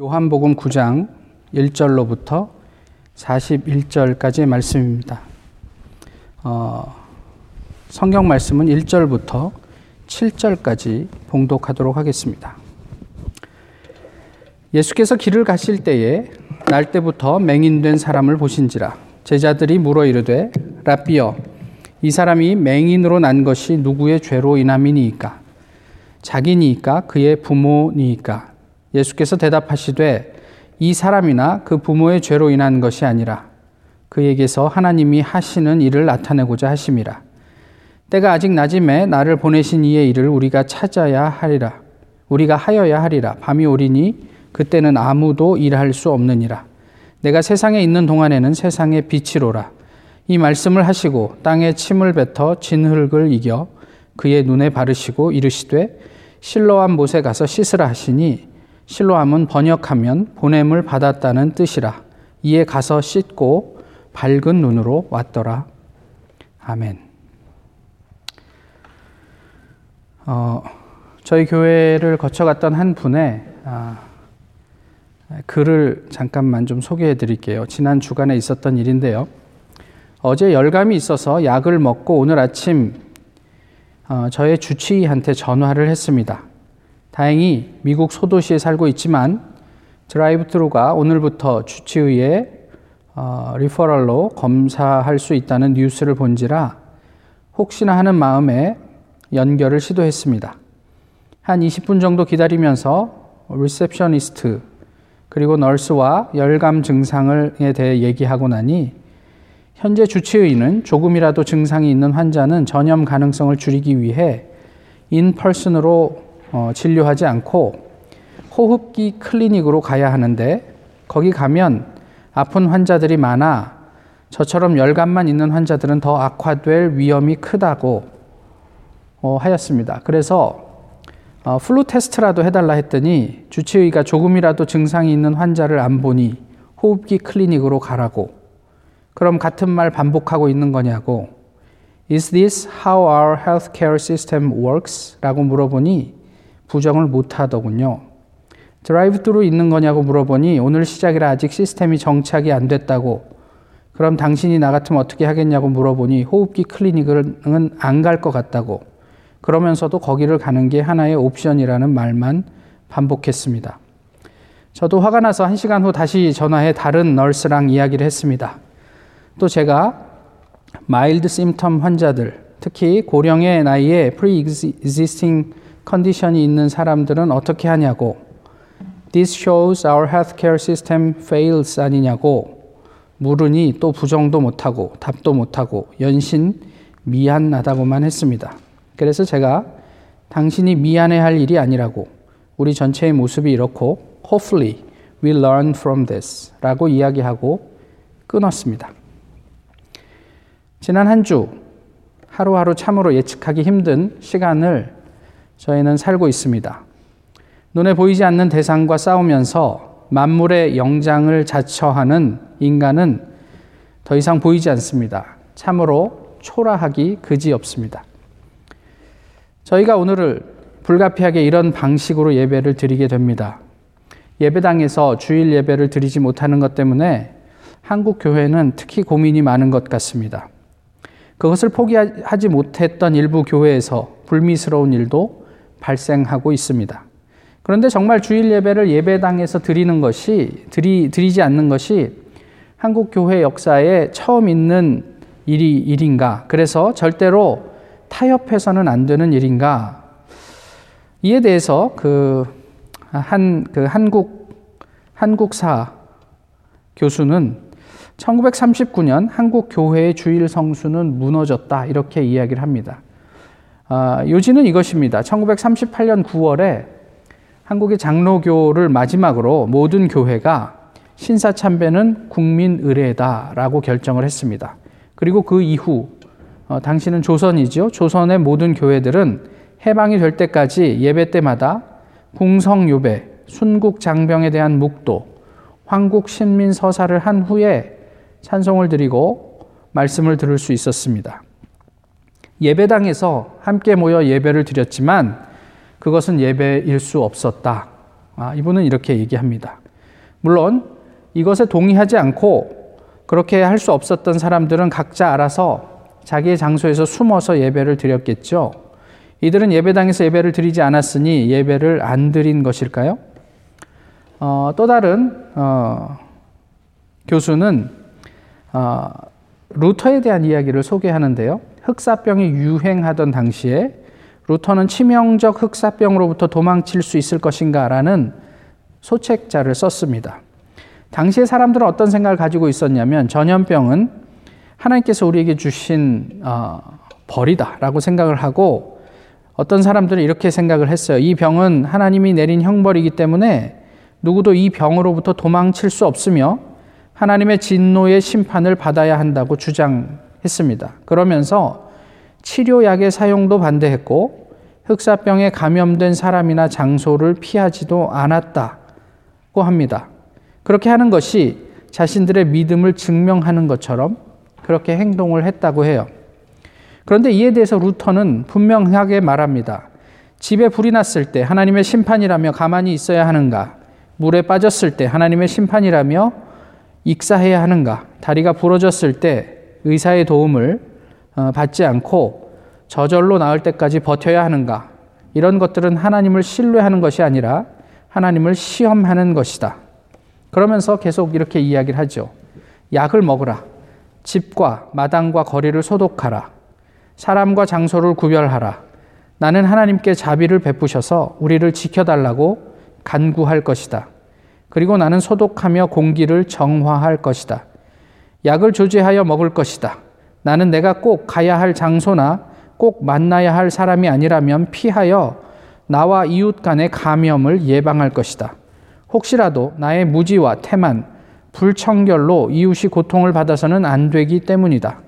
요한복음 9장 1절로부터 41절까지의 말씀입니다. 어, 성경 말씀은 1절부터 7절까지 봉독하도록 하겠습니다. 예수께서 길을 가실 때에 날 때부터 맹인된 사람을 보신지라 제자들이 물어 이르되 라비어 이 사람이 맹인으로 난 것이 누구의 죄로 인함이니이까 자기니이까 그의 부모니이까 예수께서 대답하시되 이 사람이나 그 부모의 죄로 인한 것이 아니라 그에게서 하나님이 하시는 일을 나타내고자 하심이라. 때가 아직 낮음에 나를 보내신 이의 일을 우리가 찾아야 하리라. 우리가 하여야 하리라. 밤이 오리니 그때는 아무도 일할 수 없느니라. 내가 세상에 있는 동안에는 세상의 빛이로라. 이 말씀을 하시고 땅에 침을 뱉어 진흙을 이겨 그의 눈에 바르시고 이르시되 실로암 못에 가서 씻으라 하시니 실로함은 번역하면 보냄을 받았다는 뜻이라. 이에 가서 씻고 밝은 눈으로 왔더라. 아멘. 어, 저희 교회를 거쳐갔던 한 분의 아, 글을 잠깐만 좀 소개해 드릴게요. 지난 주간에 있었던 일인데요. 어제 열감이 있어서 약을 먹고 오늘 아침 어, 저의 주치의한테 전화를 했습니다. 다행히 미국 소도시에 살고 있지만 drive-through가 오늘부터 주치의의 어, referral로 검사할 수 있다는 뉴스를 본지라 혹시나 하는 마음에 연결을 시도했습니다. 한 20분 정도 기다리면서 receptionist 그리고 널스와 열감 증상에 대해 얘기하고 나니 현재 주치의는 조금이라도 증상이 있는 환자는 전염 가능성을 줄이기 위해 인펄슨으로 어, 진료하지 않고 호흡기 클리닉으로 가야 하는데 거기 가면 아픈 환자들이 많아 저처럼 열감만 있는 환자들은 더 악화될 위험이 크다고 어, 하였습니다. 그래서 어, flu test라도 해달라 했더니 주치의가 조금이라도 증상이 있는 환자를 안 보니 호흡기 클리닉으로 가라고. 그럼 같은 말 반복하고 있는 거냐고. Is this how our healthcare system works? 라고 물어보니 부정을 못 하더군요. 드라이브 트루 있는 거냐고 물어보니 오늘 시작이라 아직 시스템이 정착이 안 됐다고. 그럼 당신이 나 같으면 어떻게 하겠냐고 물어보니 호흡기 클리닉은 안 갈 것 같다고. 그러면서도 거기를 가는 게 하나의 옵션이라는 말만 반복했습니다. 저도 화가 나서 한 시간 후 다시 전화해 다른 nurse랑 이야기를 했습니다. 또 제가 mild symptom 환자들, 특히 고령의 나이에 pre-existing condition이 있는 사람들은 어떻게 하냐고 This shows our healthcare system fails 아니냐고 물으니 또 부정도 못하고 답도 못하고 연신 미안하다고만 했습니다. 그래서 제가 당신이 미안해 할 일이 아니라고 우리 전체의 모습이 이렇고 hopefully we learn from this 라고 이야기하고 끊었습니다. 지난 한 주 하루하루 참으로 예측하기 힘든 시간을 저희는 살고 있습니다. 눈에 보이지 않는 대상과 싸우면서 만물의 영장을 자처하는 인간은 더 이상 보이지 않습니다. 참으로 초라하기 그지 없습니다. 저희가 오늘을 불가피하게 이런 방식으로 예배를 드리게 됩니다. 예배당에서 주일 예배를 드리지 못하는 것 때문에 한국 교회는 특히 고민이 많은 것 같습니다. 그것을 포기하지 못했던 일부 교회에서 불미스러운 일도 발생하고 있습니다. 그런데 정말 주일 예배를 예배당에서 드리는 것이 드리 드리지 않는 것이 한국 교회 역사에 처음 있는 일이 일인가? 그래서 절대로 타협해서는 안 되는 일인가? 이에 대해서 그 한그 그 한국 한국사 교수는 1939년 한국 교회의 주일 성수는 무너졌다 이렇게 이야기를 합니다. 아, 요지는 이것입니다. 1938년 9월에 한국의 장로교를 마지막으로 모든 교회가 신사참배는 국민 의례다라고 결정을 했습니다. 그리고 그 이후 어, 당시는 조선이죠. 조선의 모든 교회들은 해방이 될 때까지 예배 때마다 궁성요배, 순국 장병에 대한 묵도, 황국 신민 서사를 한 후에 찬송을 드리고 말씀을 들을 수 있었습니다. 예배당에서 함께 모여 예배를 드렸지만 그것은 예배일 수 없었다. 아, 이분은 이렇게 얘기합니다. 물론 이것에 동의하지 않고 그렇게 할 수 없었던 사람들은 각자 알아서 자기의 장소에서 숨어서 예배를 드렸겠죠. 이들은 예배당에서 예배를 드리지 않았으니 예배를 안 드린 것일까요? 어, 또 다른 어, 교수는 어, 루터에 대한 이야기를 소개하는데요. 흑사병이 유행하던 당시에 루터는 치명적 흑사병으로부터 도망칠 수 있을 것인가라는 소책자를 썼습니다. 당시의 사람들은 어떤 생각을 가지고 있었냐면 전염병은 하나님께서 우리에게 주신 어, 벌이다라고 생각을 하고 어떤 사람들은 이렇게 생각을 했어요. 이 병은 하나님이 내린 형벌이기 때문에 누구도 이 병으로부터 도망칠 수 없으며 하나님의 진노의 심판을 받아야 한다고 주장했습니다. 그러면서 치료약의 사용도 반대했고 흑사병에 감염된 사람이나 장소를 피하지도 않았다고 합니다. 그렇게 하는 것이 자신들의 믿음을 증명하는 것처럼 그렇게 행동을 했다고 해요. 그런데 이에 대해서 루터는 분명하게 말합니다. 집에 불이 났을 때 하나님의 심판이라며 가만히 있어야 하는가? 물에 빠졌을 때 하나님의 심판이라며 익사해야 하는가? 다리가 부러졌을 때 의사의 도움을 어, 받지 않고 저절로 나을 때까지 버텨야 하는가? 이런 것들은 하나님을 신뢰하는 것이 아니라 하나님을 시험하는 것이다. 그러면서 계속 이렇게 이야기를 하죠. 약을 먹으라. 집과 마당과 거리를 소독하라. 사람과 장소를 구별하라. 나는 하나님께 자비를 베푸셔서 우리를 지켜달라고 간구할 것이다. 그리고 나는 소독하며 공기를 정화할 것이다. 약을 조제하여 먹을 것이다. 나는 내가 꼭 가야 할 장소나 꼭 만나야 할 사람이 아니라면 피하여 나와 이웃 간의 감염을 예방할 것이다. 혹시라도 나의 무지와 태만, 불청결로 이웃이 고통을 받아서는 안 되기 때문이다.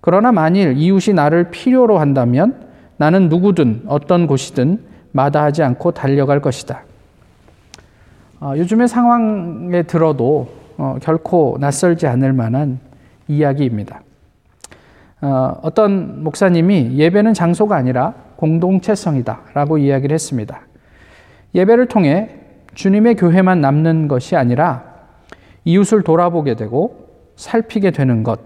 그러나 만일 이웃이 나를 필요로 한다면 나는 누구든 어떤 곳이든 마다하지 않고 달려갈 것이다. 어, 요즘의 상황에 들어도 어, 결코 낯설지 않을 만한 이야기입니다. 어, 어떤 목사님이 예배는 장소가 아니라 공동체성이다 라고 이야기를 했습니다. 예배를 통해 주님의 교회만 남는 것이 아니라 이웃을 돌아보게 되고 살피게 되는 것.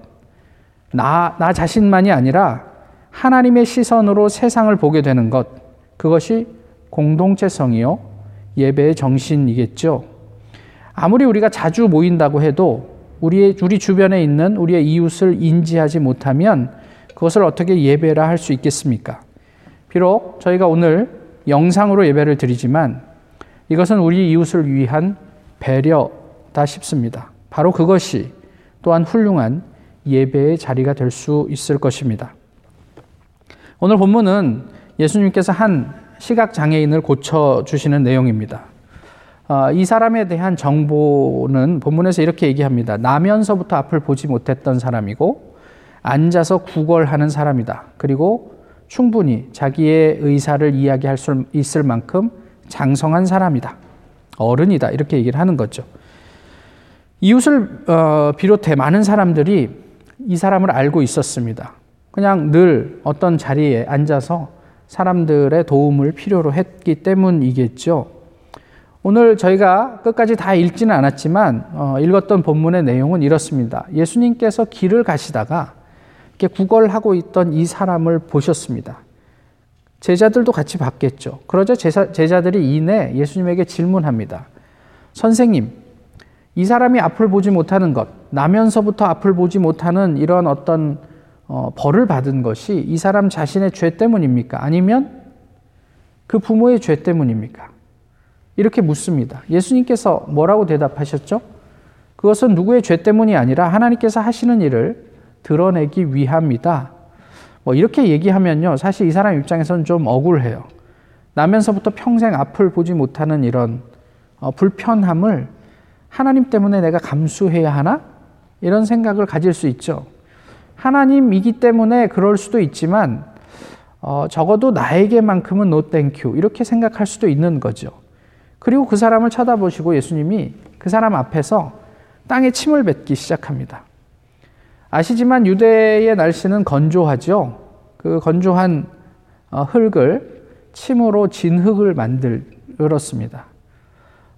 나, 나 자신만이 아니라 하나님의 시선으로 세상을 보게 되는 것. 그것이 공동체성이요. 예배의 정신이겠죠. 아무리 우리가 자주 모인다고 해도 우리의, 우리 주변에 있는 우리의 이웃을 인지하지 못하면 그것을 어떻게 예배라 할 수 있겠습니까? 비록 저희가 오늘 영상으로 예배를 드리지만 이것은 우리 이웃을 위한 배려다 싶습니다. 바로 그것이 또한 훌륭한 예배의 자리가 될 수 있을 것입니다. 오늘 본문은 예수님께서 한 시각 장애인을 고쳐 주시는 내용입니다. 아, 이 사람에 대한 정보는 본문에서 이렇게 얘기합니다. 나면서부터 앞을 보지 못했던 사람이고 앉아서 구걸하는 사람이다. 그리고 충분히 자기의 의사를 이야기할 수 있을 만큼 장성한 사람이다. 어른이다. 이렇게 얘기를 하는 거죠. 이웃을 어, 비롯해 많은 사람들이 이 사람을 알고 있었습니다. 그냥 늘 어떤 자리에 앉아서 사람들의 도움을 필요로 했기 때문이겠죠. 오늘 저희가 끝까지 다 읽지는 않았지만 어, 읽었던 본문의 내용은 이렇습니다. 예수님께서 길을 가시다가 이렇게 구걸하고 있던 이 사람을 보셨습니다. 제자들도 같이 봤겠죠. 그러자 제자, 제자들이 이내 예수님에게 질문합니다. 선생님, 이 사람이 앞을 보지 못하는 것, 나면서부터 앞을 보지 못하는 이런 어떤 어, 벌을 받은 것이 이 사람 자신의 죄 때문입니까? 아니면 그 부모의 죄 때문입니까? 이렇게 묻습니다. 예수님께서 뭐라고 대답하셨죠? 그것은 누구의 죄 때문이 아니라 하나님께서 하시는 일을 드러내기 위함이다. 뭐 이렇게 얘기하면요. 사실 이 사람 입장에서는 좀 억울해요. 나면서부터 평생 앞을 보지 못하는 이런 어, 불편함을 하나님 때문에 내가 감수해야 하나? 이런 생각을 가질 수 있죠. 하나님이기 때문에 그럴 수도 있지만 어, 적어도 나에게만큼은 no thank you 이렇게 생각할 수도 있는 거죠. 그리고 그 사람을 쳐다보시고 예수님이 그 사람 앞에서 땅에 침을 뱉기 시작합니다. 아시지만 유대의 날씨는 건조하죠. 그 건조한 어, 흙을 침으로 진 흙을 만들었습니다.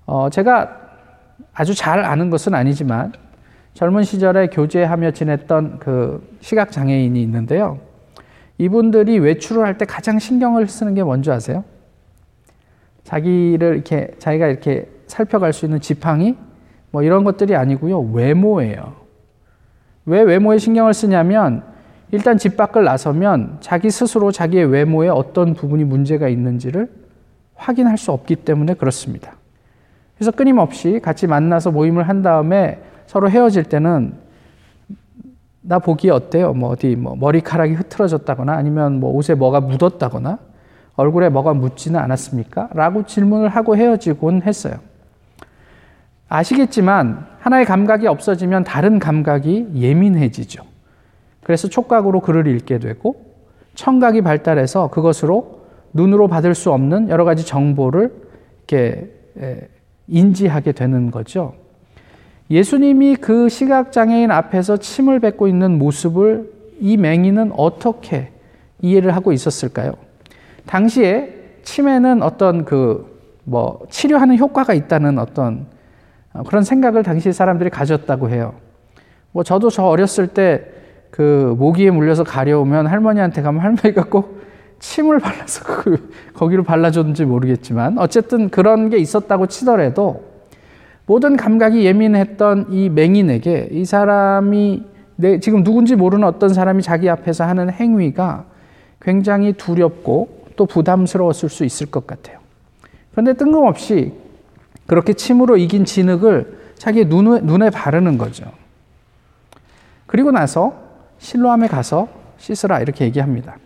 어, 제가 아주 잘 아는 것은 아니지만 젊은 시절에 교제하며 지냈던 그 시각 장애인이 있는데요. 이분들이 외출을 할 때 가장 신경을 쓰는 게 뭔지 아세요? 자기를 이렇게 자기가 이렇게 살펴갈 수 있는 지팡이 뭐 이런 것들이 아니고요. 외모예요. 왜 외모에 신경을 쓰냐면 일단 집 밖을 나서면 자기 스스로 자기의 외모에 어떤 부분이 문제가 있는지를 확인할 수 없기 때문에 그렇습니다. 그래서 끊임없이 같이 만나서 모임을 한 다음에 서로 헤어질 때는 나 보기 어때요? 뭐 어디 뭐 머리카락이 흐트러졌다거나 아니면 뭐 옷에 뭐가 묻었다거나 얼굴에 뭐가 묻지는 않았습니까? 라고 질문을 하고 헤어지곤 했어요. 아시겠지만 하나의 감각이 없어지면 다른 감각이 예민해지죠. 그래서 촉각으로 글을 읽게 되고 청각이 발달해서 그것으로 눈으로 받을 수 없는 여러 가지 정보를 이렇게 인지하게 되는 거죠. 예수님이 그 시각장애인 앞에서 침을 뱉고 있는 모습을 이 맹인은 어떻게 이해를 하고 있었을까요? 당시에 침에는 어떤 그 뭐 치료하는 효과가 있다는 어떤 그런 생각을 당시 사람들이 가졌다고 해요. 뭐 저도 저 어렸을 때 그 모기에 물려서 가려우면 할머니한테 가면 할머니가 꼭 침을 발라서 그 거기를 발라줬는지 모르겠지만 어쨌든 그런 게 있었다고 치더라도 모든 감각이 예민했던 이 맹인에게 이 사람이 내 지금 누군지 모르는 어떤 사람이 자기 앞에서 하는 행위가 굉장히 두렵고 또 부담스러웠을 수 있을 것 같아요. 그런데 뜬금없이 그렇게 침으로 이긴 진흙을 자기 눈에, 눈에 바르는 거죠. 그리고 나서 실로암에 가서 씻으라 이렇게 얘기합니다.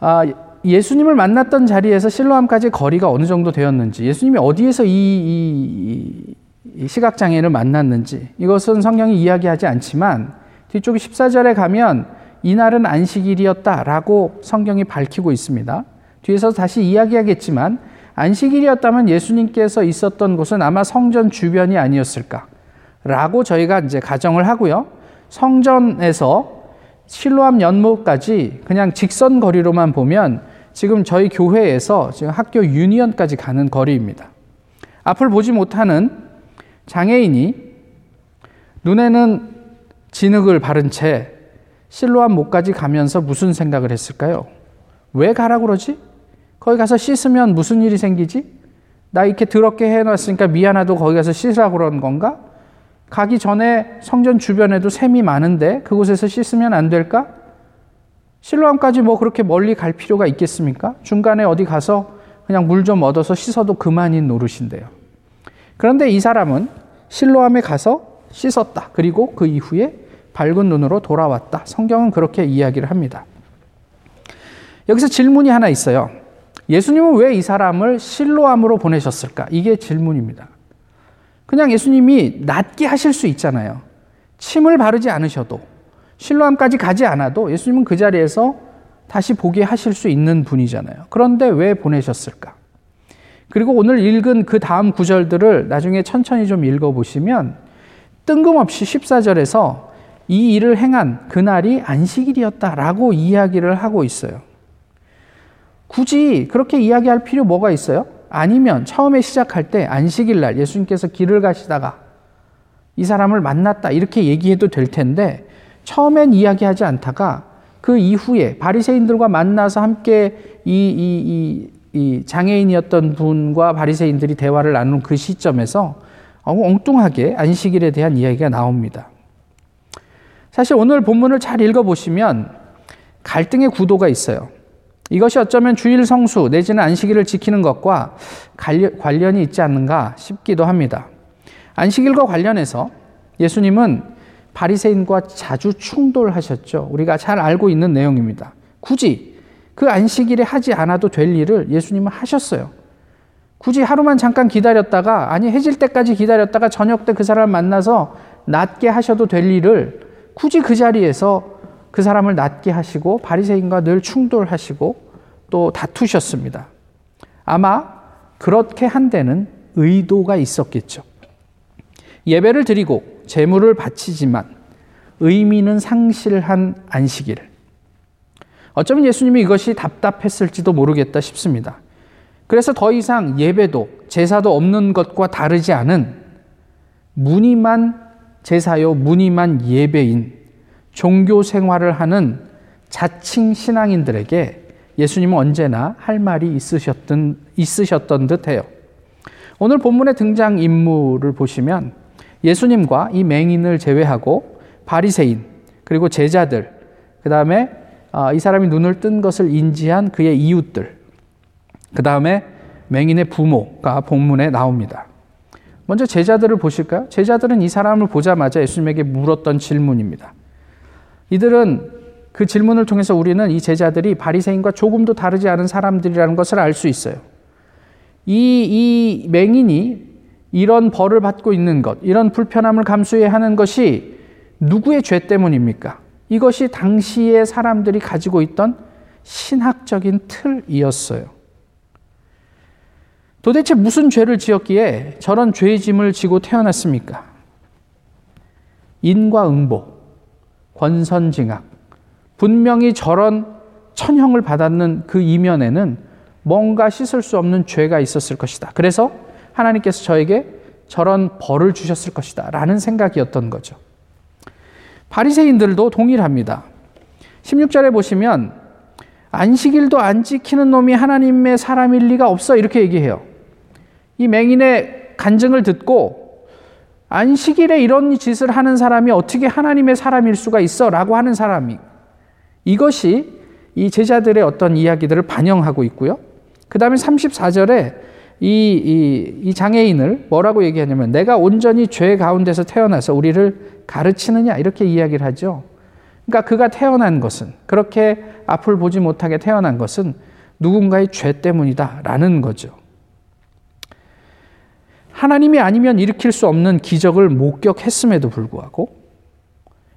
아, 예수님을 만났던 자리에서 실로암까지 거리가 어느 정도 되었는지, 예수님이 어디에서 이, 이, 이 시각장애인을 만났는지, 이것은 성경이 이야기하지 않지만, 뒤쪽 14절에 가면 이날은 안식일이었다라고 성경이 밝히고 있습니다. 뒤에서 다시 이야기하겠지만, 안식일이었다면 예수님께서 있었던 곳은 아마 성전 주변이 아니었을까. 라고 저희가 이제 가정을 하고요. 성전에서 실로암 연못까지 그냥 직선 거리로만 보면 지금 저희 교회에서 지금 학교 유니언까지 가는 거리입니다. 앞을 보지 못하는 장애인이 눈에는 진흙을 바른 채 실로암 목까지 가면서 무슨 생각을 했을까요? 왜 가라 그러지? 거기 가서 씻으면 무슨 일이 생기지? 나 이렇게 더럽게 해놨으니까 미안하도 거기 가서 씻으라 그런 건가? 가기 전에 성전 주변에도 샘이 많은데 그곳에서 씻으면 안 될까? 실로암까지 뭐 그렇게 멀리 갈 필요가 있겠습니까? 중간에 어디 가서 그냥 물 좀 얻어서 씻어도 그만인 노릇인데요. 그런데 이 사람은 실로암에 가서 씻었다. 그리고 그 이후에 밝은 눈으로 돌아왔다. 성경은 그렇게 이야기를 합니다. 여기서 질문이 하나 있어요. 예수님은 왜 이 사람을 실로암으로 보내셨을까? 이게 질문입니다. 그냥 예수님이 낫게 하실 수 있잖아요. 침을 바르지 않으셔도 실로암까지 가지 않아도 예수님은 그 자리에서 다시 보게 하실 수 있는 분이잖아요. 그런데 왜 보내셨을까? 그리고 오늘 읽은 그 다음 구절들을 나중에 천천히 좀 읽어보시면 뜬금없이 14절에서 이 일을 행한 그날이 안식일이었다라고 이야기를 하고 있어요. 굳이 그렇게 이야기할 필요 뭐가 있어요? 아니면 처음에 시작할 때 안식일 날 예수님께서 길을 가시다가 이 사람을 만났다 이렇게 얘기해도 될 텐데 처음엔 이야기하지 않다가 그 이후에 바리새인들과 만나서 함께 이, 이, 이, 이 장애인이었던 분과 바리새인들이 대화를 나눈 그 시점에서 엉뚱하게 안식일에 대한 이야기가 나옵니다. 사실 오늘 본문을 잘 읽어보시면 갈등의 구도가 있어요. 이것이 어쩌면 주일 성수 내지는 안식일을 지키는 것과 관련이 있지 않는가 싶기도 합니다. 안식일과 관련해서 예수님은 바리새인과 자주 충돌하셨죠. 우리가 잘 알고 있는 내용입니다. 굳이 그 안식일에 하지 않아도 될 일을 예수님은 하셨어요. 굳이 하루만 잠깐 기다렸다가 아니 해질 때까지 기다렸다가 저녁 때 그 사람을 만나서 낫게 하셔도 될 일을 굳이 그 자리에서 그 사람을 낫게 하시고 바리새인과 늘 충돌하시고 또 다투셨습니다. 아마 그렇게 한 데는 의도가 있었겠죠. 예배를 드리고 재물을 바치지만 의미는 상실한 안식일. 어쩌면 예수님이 이것이 답답했을지도 모르겠다 싶습니다. 그래서 더 이상 예배도 제사도 없는 것과 다르지 않은 무늬만 제사요 무늬만 예배인 종교 생활을 하는 자칭 신앙인들에게 예수님은 언제나 할 말이 있으셨던, 있으셨던 듯 해요. 오늘 본문의 등장 인물을 보시면 예수님과 이 맹인을 제외하고 바리새인 그리고 제자들 그 다음에 아, 이 사람이 눈을 뜬 것을 인지한 그의 이웃들 그 다음에 맹인의 부모가 본문에 나옵니다. 먼저 제자들을 보실까요? 제자들은 이 사람을 보자마자 예수님에게 물었던 질문입니다. 이들은 그 질문을 통해서 우리는 이 제자들이 바리새인과 조금도 다르지 않은 사람들이라는 것을 알 수 있어요. 이, 이 맹인이 이런 벌을 받고 있는 것, 이런 불편함을 감수해야 하는 것이 누구의 죄 때문입니까? 이것이 당시의 사람들이 가지고 있던 신학적인 틀이었어요. 도대체 무슨 죄를 지었기에 저런 죄의 짐을 지고 태어났습니까? 인과응보, 권선징악, 분명히 저런 천형을 받았는 그 이면에는 뭔가 씻을 수 없는 죄가 있었을 것이다. 그래서 하나님께서 저에게 저런 벌을 주셨을 것이다. 라는 생각이었던 거죠. 바리새인들도 동일합니다. 16절에 보시면 안식일도 안 지키는 놈이 하나님의 사람일 리가 없어 이렇게 얘기해요. 이 맹인의 간증을 듣고 안식일에 이런 짓을 하는 사람이 어떻게 하나님의 사람일 수가 있어 라고 하는 사람이 이것이 이 제자들의 어떤 이야기들을 반영하고 있고요. 그 다음에 34절에 이, 이, 이 장애인을 뭐라고 얘기하냐면 내가 온전히 죄 가운데서 태어나서 우리를 가르치느냐 이렇게 이야기를 하죠. 그러니까 그가 태어난 것은 그렇게 앞을 보지 못하게 태어난 것은 누군가의 죄 때문이다라는 거죠. 하나님이 아니면 일으킬 수 없는 기적을 목격했음에도 불구하고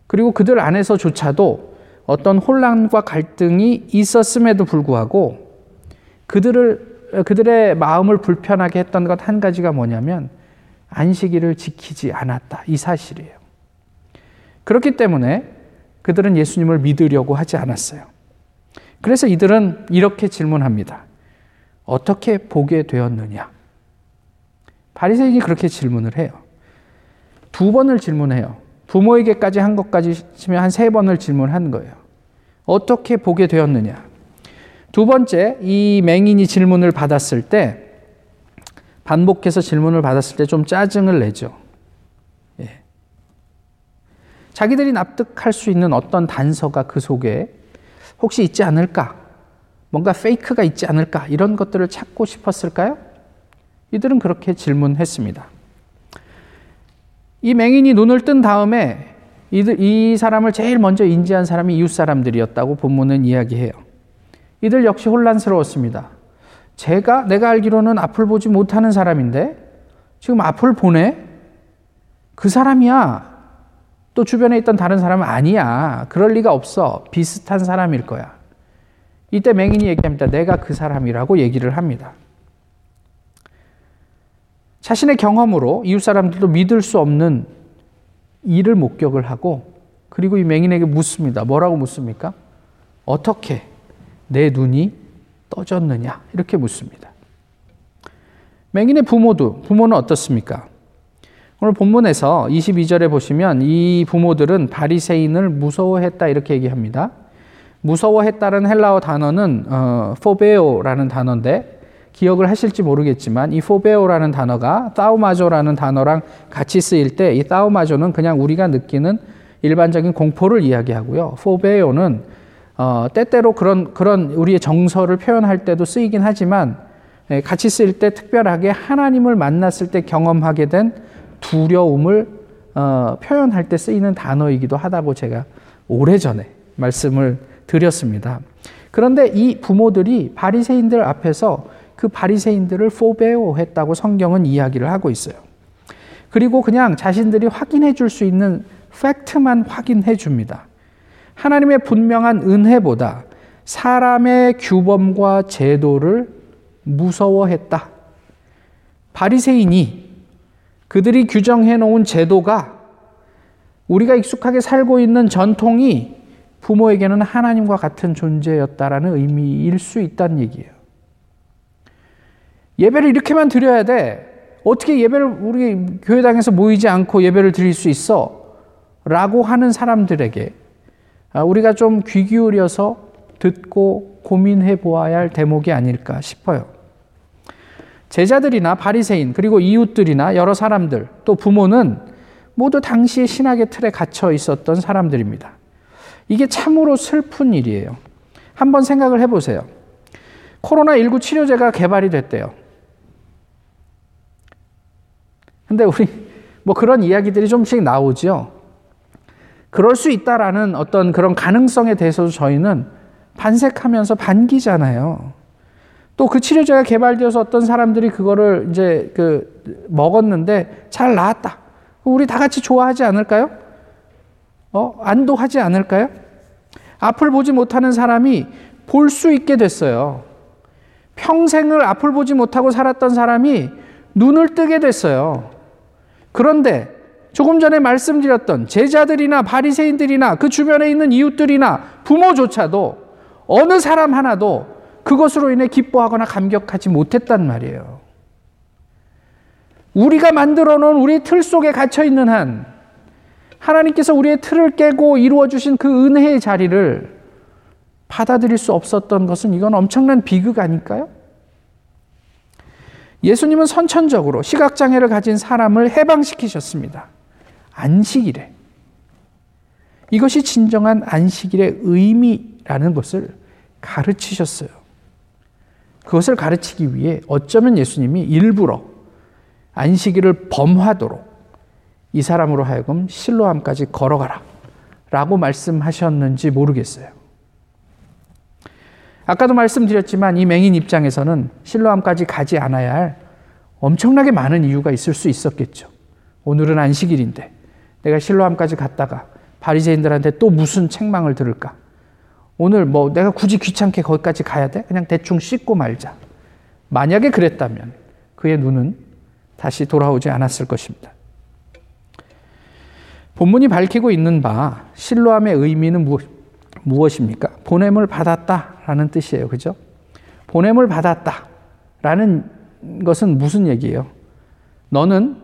그리고 그들 안에서조차도 어떤 혼란과 갈등이 있었음에도 불구하고 그들을 그들의 마음을 불편하게 했던 것 한 가지가 뭐냐면 안식일을 지키지 않았다. 이 사실이에요. 그렇기 때문에 그들은 예수님을 믿으려고 하지 않았어요. 그래서 이들은 이렇게 질문합니다. 어떻게 보게 되었느냐? 바리새인이 그렇게 질문을 해요. 두 번을 질문해요. 부모에게까지 한 것까지 치면 한 세 번을 질문한 거예요. 어떻게 보게 되었느냐? 두 번째, 이 맹인이 질문을 받았을 때, 반복해서 질문을 받았을 때 좀 짜증을 내죠. 예. 자기들이 납득할 수 있는 어떤 단서가 그 속에 혹시 있지 않을까? 뭔가 페이크가 있지 않을까? 이런 것들을 찾고 싶었을까요? 이들은 그렇게 질문했습니다. 이 맹인이 눈을 뜬 다음에 이 사람을 제일 먼저 인지한 사람이 이웃 사람들이었다고 본문은 이야기해요. 이들 역시 혼란스러웠습니다. 제가 내가 알기로는 앞을 보지 못하는 사람인데 지금 앞을 보네? 그 사람이야. 또 주변에 있던 다른 사람은 아니야. 그럴 리가 없어. 비슷한 사람일 거야. 이때 맹인이 얘기합니다. 내가 그 사람이라고 얘기를 합니다. 자신의 경험으로 이웃 사람들도 믿을 수 없는 일을 목격을 하고 그리고 이 맹인에게 묻습니다. 뭐라고 묻습니까? 어떻게 내 눈이 떠졌느냐? 이렇게 묻습니다. 맹인의 부모도 부모는 어떻습니까? 오늘 본문에서 22절에 보시면 이 부모들은 바리새인을 무서워했다 이렇게 얘기합니다. 무서워했다는 헬라어 단어는 어, 포베오라는 단어인데 기억을 하실지 모르겠지만 이 포베오라는 단어가 따우마조라는 단어랑 같이 쓰일 때 이 따우마조는 그냥 우리가 느끼는 일반적인 공포를 이야기하고요. 포베오는 어, 때때로 그런 그런 우리의 정서를 표현할 때도 쓰이긴 하지만 예, 같이 쓰일 때 특별하게 하나님을 만났을 때 경험하게 된 두려움을 어, 표현할 때 쓰이는 단어이기도 하다고 제가 오래전에 말씀을 드렸습니다. 그런데 이 부모들이 바리새인들 앞에서 그 바리새인들을 포베오 했다고 성경은 이야기를 하고 있어요. 그리고 그냥 자신들이 확인해 줄 수 있는 팩트만 확인해 줍니다. 하나님의 분명한 은혜보다 사람의 규범과 제도를 무서워했다. 바리새인이 그들이 규정해 놓은 제도가 우리가 익숙하게 살고 있는 전통이 부모에게는 하나님과 같은 존재였다라는 의미일 수 있다는 얘기예요. 예배를 이렇게만 드려야 돼. 어떻게 예배를 우리 교회당에서 모이지 않고 예배를 드릴 수 있어? 라고 하는 사람들에게 아, 우리가 좀 귀 기울여서 듣고 고민해 보아야 할 대목이 아닐까 싶어요. 제자들이나 바리새인 그리고 이웃들이나 여러 사람들 또 부모는 모두 당시의 신학의 틀에 갇혀 있었던 사람들입니다. 이게 참으로 슬픈 일이에요. 한번 생각을 해보세요. 코로나19 치료제가 개발이 됐대요. 근데 우리 뭐 그런 이야기들이 좀씩 나오죠. 그럴 수 있다라는 어떤 그런 가능성에 대해서도 저희는 반색하면서 반기잖아요. 또 그 치료제가 개발되어서 어떤 사람들이 그거를 이제 그 먹었는데 잘 나았다. 우리 다 같이 좋아하지 않을까요? 어, 안도하지 않을까요? 앞을 보지 못하는 사람이 볼 수 있게 됐어요. 평생을 앞을 보지 못하고 살았던 사람이 눈을 뜨게 됐어요. 그런데 조금 전에 말씀드렸던 제자들이나 바리새인들이나 그 주변에 있는 이웃들이나 부모조차도 어느 사람 하나도 그것으로 인해 기뻐하거나 감격하지 못했단 말이에요. 우리가 만들어 놓은 우리 틀 속에 갇혀 있는 한 하나님께서 우리의 틀을 깨고 이루어 주신 그 은혜의 자리를 받아들일 수 없었던 것은 이건 엄청난 비극 아닐까요? 예수님은 선천적으로 시각장애를 가진 사람을 해방시키셨습니다. 안식일에. 이것이 진정한 안식일의 의미라는 것을 가르치셨어요. 그것을 가르치기 위해 어쩌면 예수님이 일부러 안식일을 범하도록 이 사람으로 하여금 실로암까지 걸어가라 라고 말씀하셨는지 모르겠어요. 아까도 말씀드렸지만 이 맹인 입장에서는 실로암까지 가지 않아야 할 엄청나게 많은 이유가 있을 수 있었겠죠. 오늘은 안식일인데 내가 실로암까지 갔다가 바리새인들한테 또 무슨 책망을 들을까? 오늘 뭐 내가 굳이 귀찮게 거기까지 가야 돼? 그냥 대충 씻고 말자. 만약에 그랬다면 그의 눈은 다시 돌아오지 않았을 것입니다. 본문이 밝히고 있는 바 실로함의 의미는 무엇, 입니까 보냄을 받았다라는 뜻이에요. 그죠? 보냄을 받았다라는 것은 무슨 얘기예요? 너는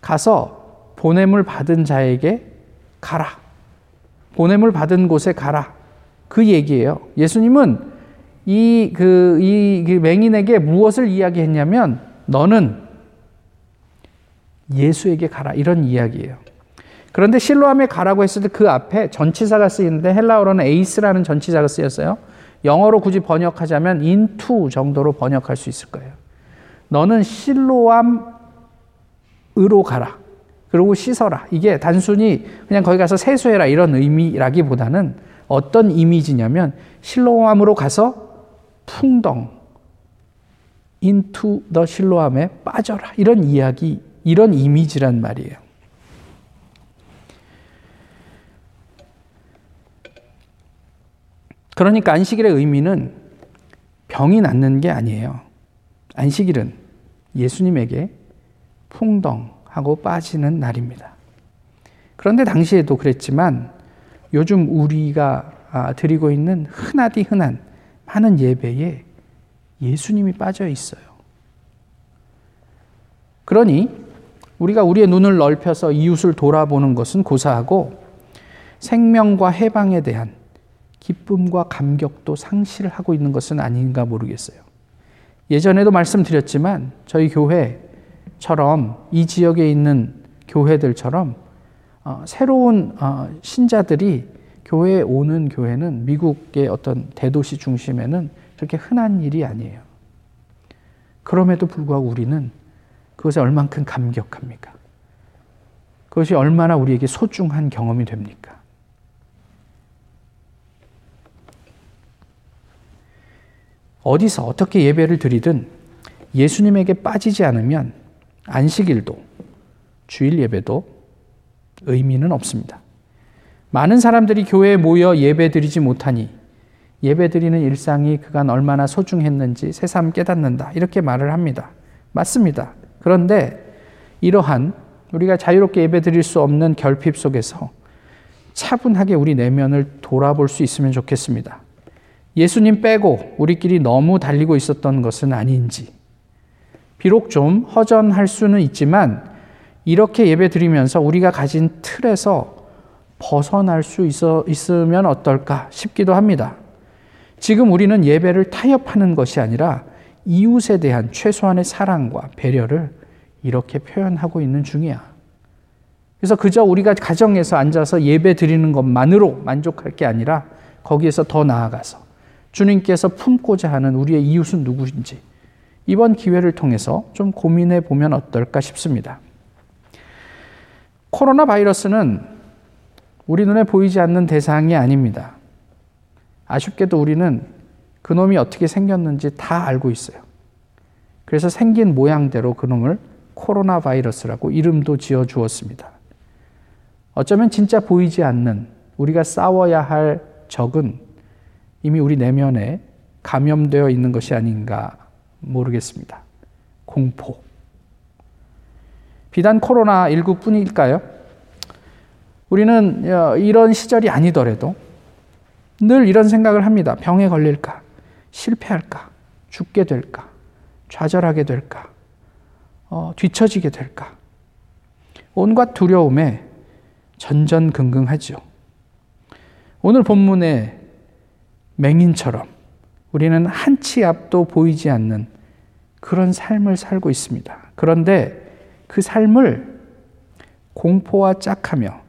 가서 보냄을 받은 자에게 가라. 보냄을 받은 곳에 가라. 그 얘기예요. 예수님은 이, 그, 이, 그 맹인에게 무엇을 이야기했냐면, 너는 예수에게 가라. 이런 이야기예요. 그런데 실로함에 가라고 했을 때 그 앞에 전치사가 쓰이는데 헬라어로는 에이스라는 전치사가 쓰였어요. 영어로 굳이 번역하자면 into 정도로 번역할 수 있을 거예요. 너는 실로암으로 가라. 그리고 씻어라. 이게 단순히 그냥 거기 가서 세수해라 이런 의미라기보다는 어떤 이미지냐면 실로암으로 가서 풍덩 into the 실로암에 빠져라. 이런 이야기, 이런 이미지란 말이에요. 그러니까 안식일의 의미는 병이 낫는 게 아니에요. 안식일은 예수님에게 풍덩 하고 빠지는 날입니다. 그런데 당시에도 그랬지만 요즘 우리가 아, 드리고 있는 흔하디 흔한 많은 예배에 예수님이 빠져 있어요. 그러니 우리가 우리의 눈을 넓혀서 이웃을 돌아보는 것은 고사하고 생명과 해방에 대한 기쁨과 감격도 상실하고 있는 것은 아닌가 모르겠어요. 예전에도 말씀드렸지만 저희 교회 처럼 이 지역에 있는 교회들처럼 어, 새로운 어, 신자들이 교회에 오는 교회는 미국의 어떤 대도시 중심에는 그렇게 흔한 일이 아니에요. 그럼에도 불구하고 우리는 그것에 얼만큼 감격합니까? 그것이 얼마나 우리에게 소중한 경험이 됩니까? 어디서 어떻게 예배를 드리든 예수님에게 빠지지 않으면 안식일도 주일 예배도 의미는 없습니다. 많은 사람들이 교회에 모여 예배 드리지 못하니 예배 드리는 일상이 그간 얼마나 소중했는지 새삼 깨닫는다. 이렇게 말을 합니다. 맞습니다. 그런데 이러한 우리가 자유롭게 예배 드릴 수 없는 결핍 속에서 차분하게 우리 내면을 돌아볼 수 있으면 좋겠습니다. 예수님 빼고 우리끼리 너무 달리고 있었던 것은 아닌지, 비록 좀 허전할 수는 있지만 이렇게 예배 드리면서 우리가 가진 틀에서 벗어날 수 있어, 있으면 어떨까 싶기도 합니다. 지금 우리는 예배를 타협하는 것이 아니라 이웃에 대한 최소한의 사랑과 배려를 이렇게 표현하고 있는 중이야. 그래서 그저 우리가 가정에서 앉아서 예배 드리는 것만으로 만족할 게 아니라 거기에서 더 나아가서 주님께서 품고자 하는 우리의 이웃은 누구인지 이번 기회를 통해서 좀 고민해 보면 어떨까 싶습니다. 코로나 바이러스는 우리 눈에 보이지 않는 대상이 아닙니다. 아쉽게도 우리는 그놈이 어떻게 생겼는지 다 알고 있어요. 그래서 생긴 모양대로 그놈을 코로나 바이러스라고 이름도 지어 주었습니다. 어쩌면 진짜 보이지 않는 우리가 싸워야 할 적은 이미 우리 내면에 감염되어 있는 것이 아닌가 모르겠습니다. 공포. 비단 코로나19 뿐일까요? 우리는 어, 이런 시절이 아니더라도 늘 이런 생각을 합니다. 병에 걸릴까? 실패할까? 죽게 될까? 좌절하게 될까? 어, 뒤처지게 될까? 온갖 두려움에 전전긍긍하죠. 오늘 본문의 맹인처럼 우리는 한 치 앞도 보이지 않는 그런 삶을 살고 있습니다. 그런데 그 삶을 공포와 짝하며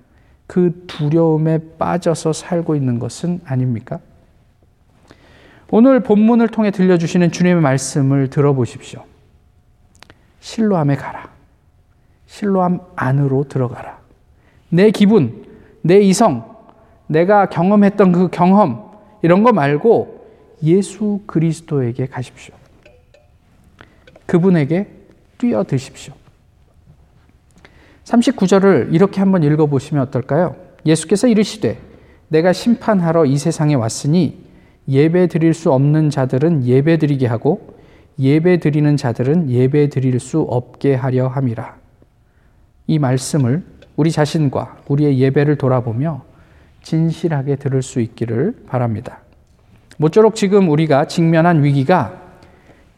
그 두려움에 빠져서 살고 있는 것은 아닙니까? 오늘 본문을 통해 들려주시는 주님의 말씀을 들어보십시오. 실로함에 가라. 실로함 안으로 들어가라. 내 기분, 내 이성, 내가 경험했던 그 경험, 이런 거 말고 예수 그리스도에게 가십시오. 그분에게 뛰어드십시오. 39절을 이렇게 한번 읽어보시면 어떨까요? 예수께서 이르시되 내가 심판하러 이 세상에 왔으니 예배 드릴 수 없는 자들은 예배 드리게 하고 예배 드리는 자들은 예배 드릴 수 없게 하려 함이라. 이 말씀을 우리 자신과 우리의 예배를 돌아보며 진실하게 들을 수 있기를 바랍니다. 모쪼록 지금 우리가 직면한 위기가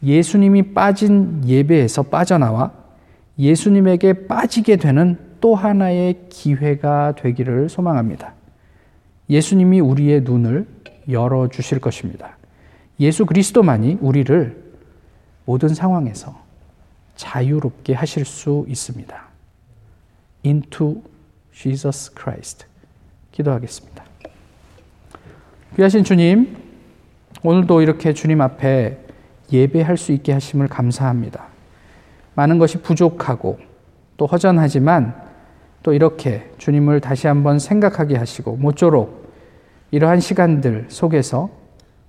예수님이 빠진 예배에서 빠져나와 예수님에게 빠지게 되는 또 하나의 기회가 되기를 소망합니다. 예수님이 우리의 눈을 열어 주실 것입니다. 예수 그리스도만이 우리를 모든 상황에서 자유롭게 하실 수 있습니다. Into Jesus Christ. 기도하겠습니다. 귀하신 주님, 오늘도 이렇게 주님 앞에 예배할 수 있게 하심을 감사합니다. 많은 것이 부족하고 또 허전하지만 또 이렇게 주님을 다시 한번 생각하게 하시고 모쪼록 이러한 시간들 속에서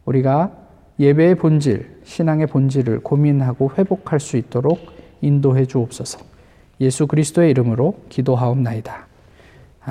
우리가 예배의 본질, 신앙의 본질을 고민하고 회복할 수 있도록 인도해 주옵소서. 예수 그리스도의 이름으로 기도하옵나이다.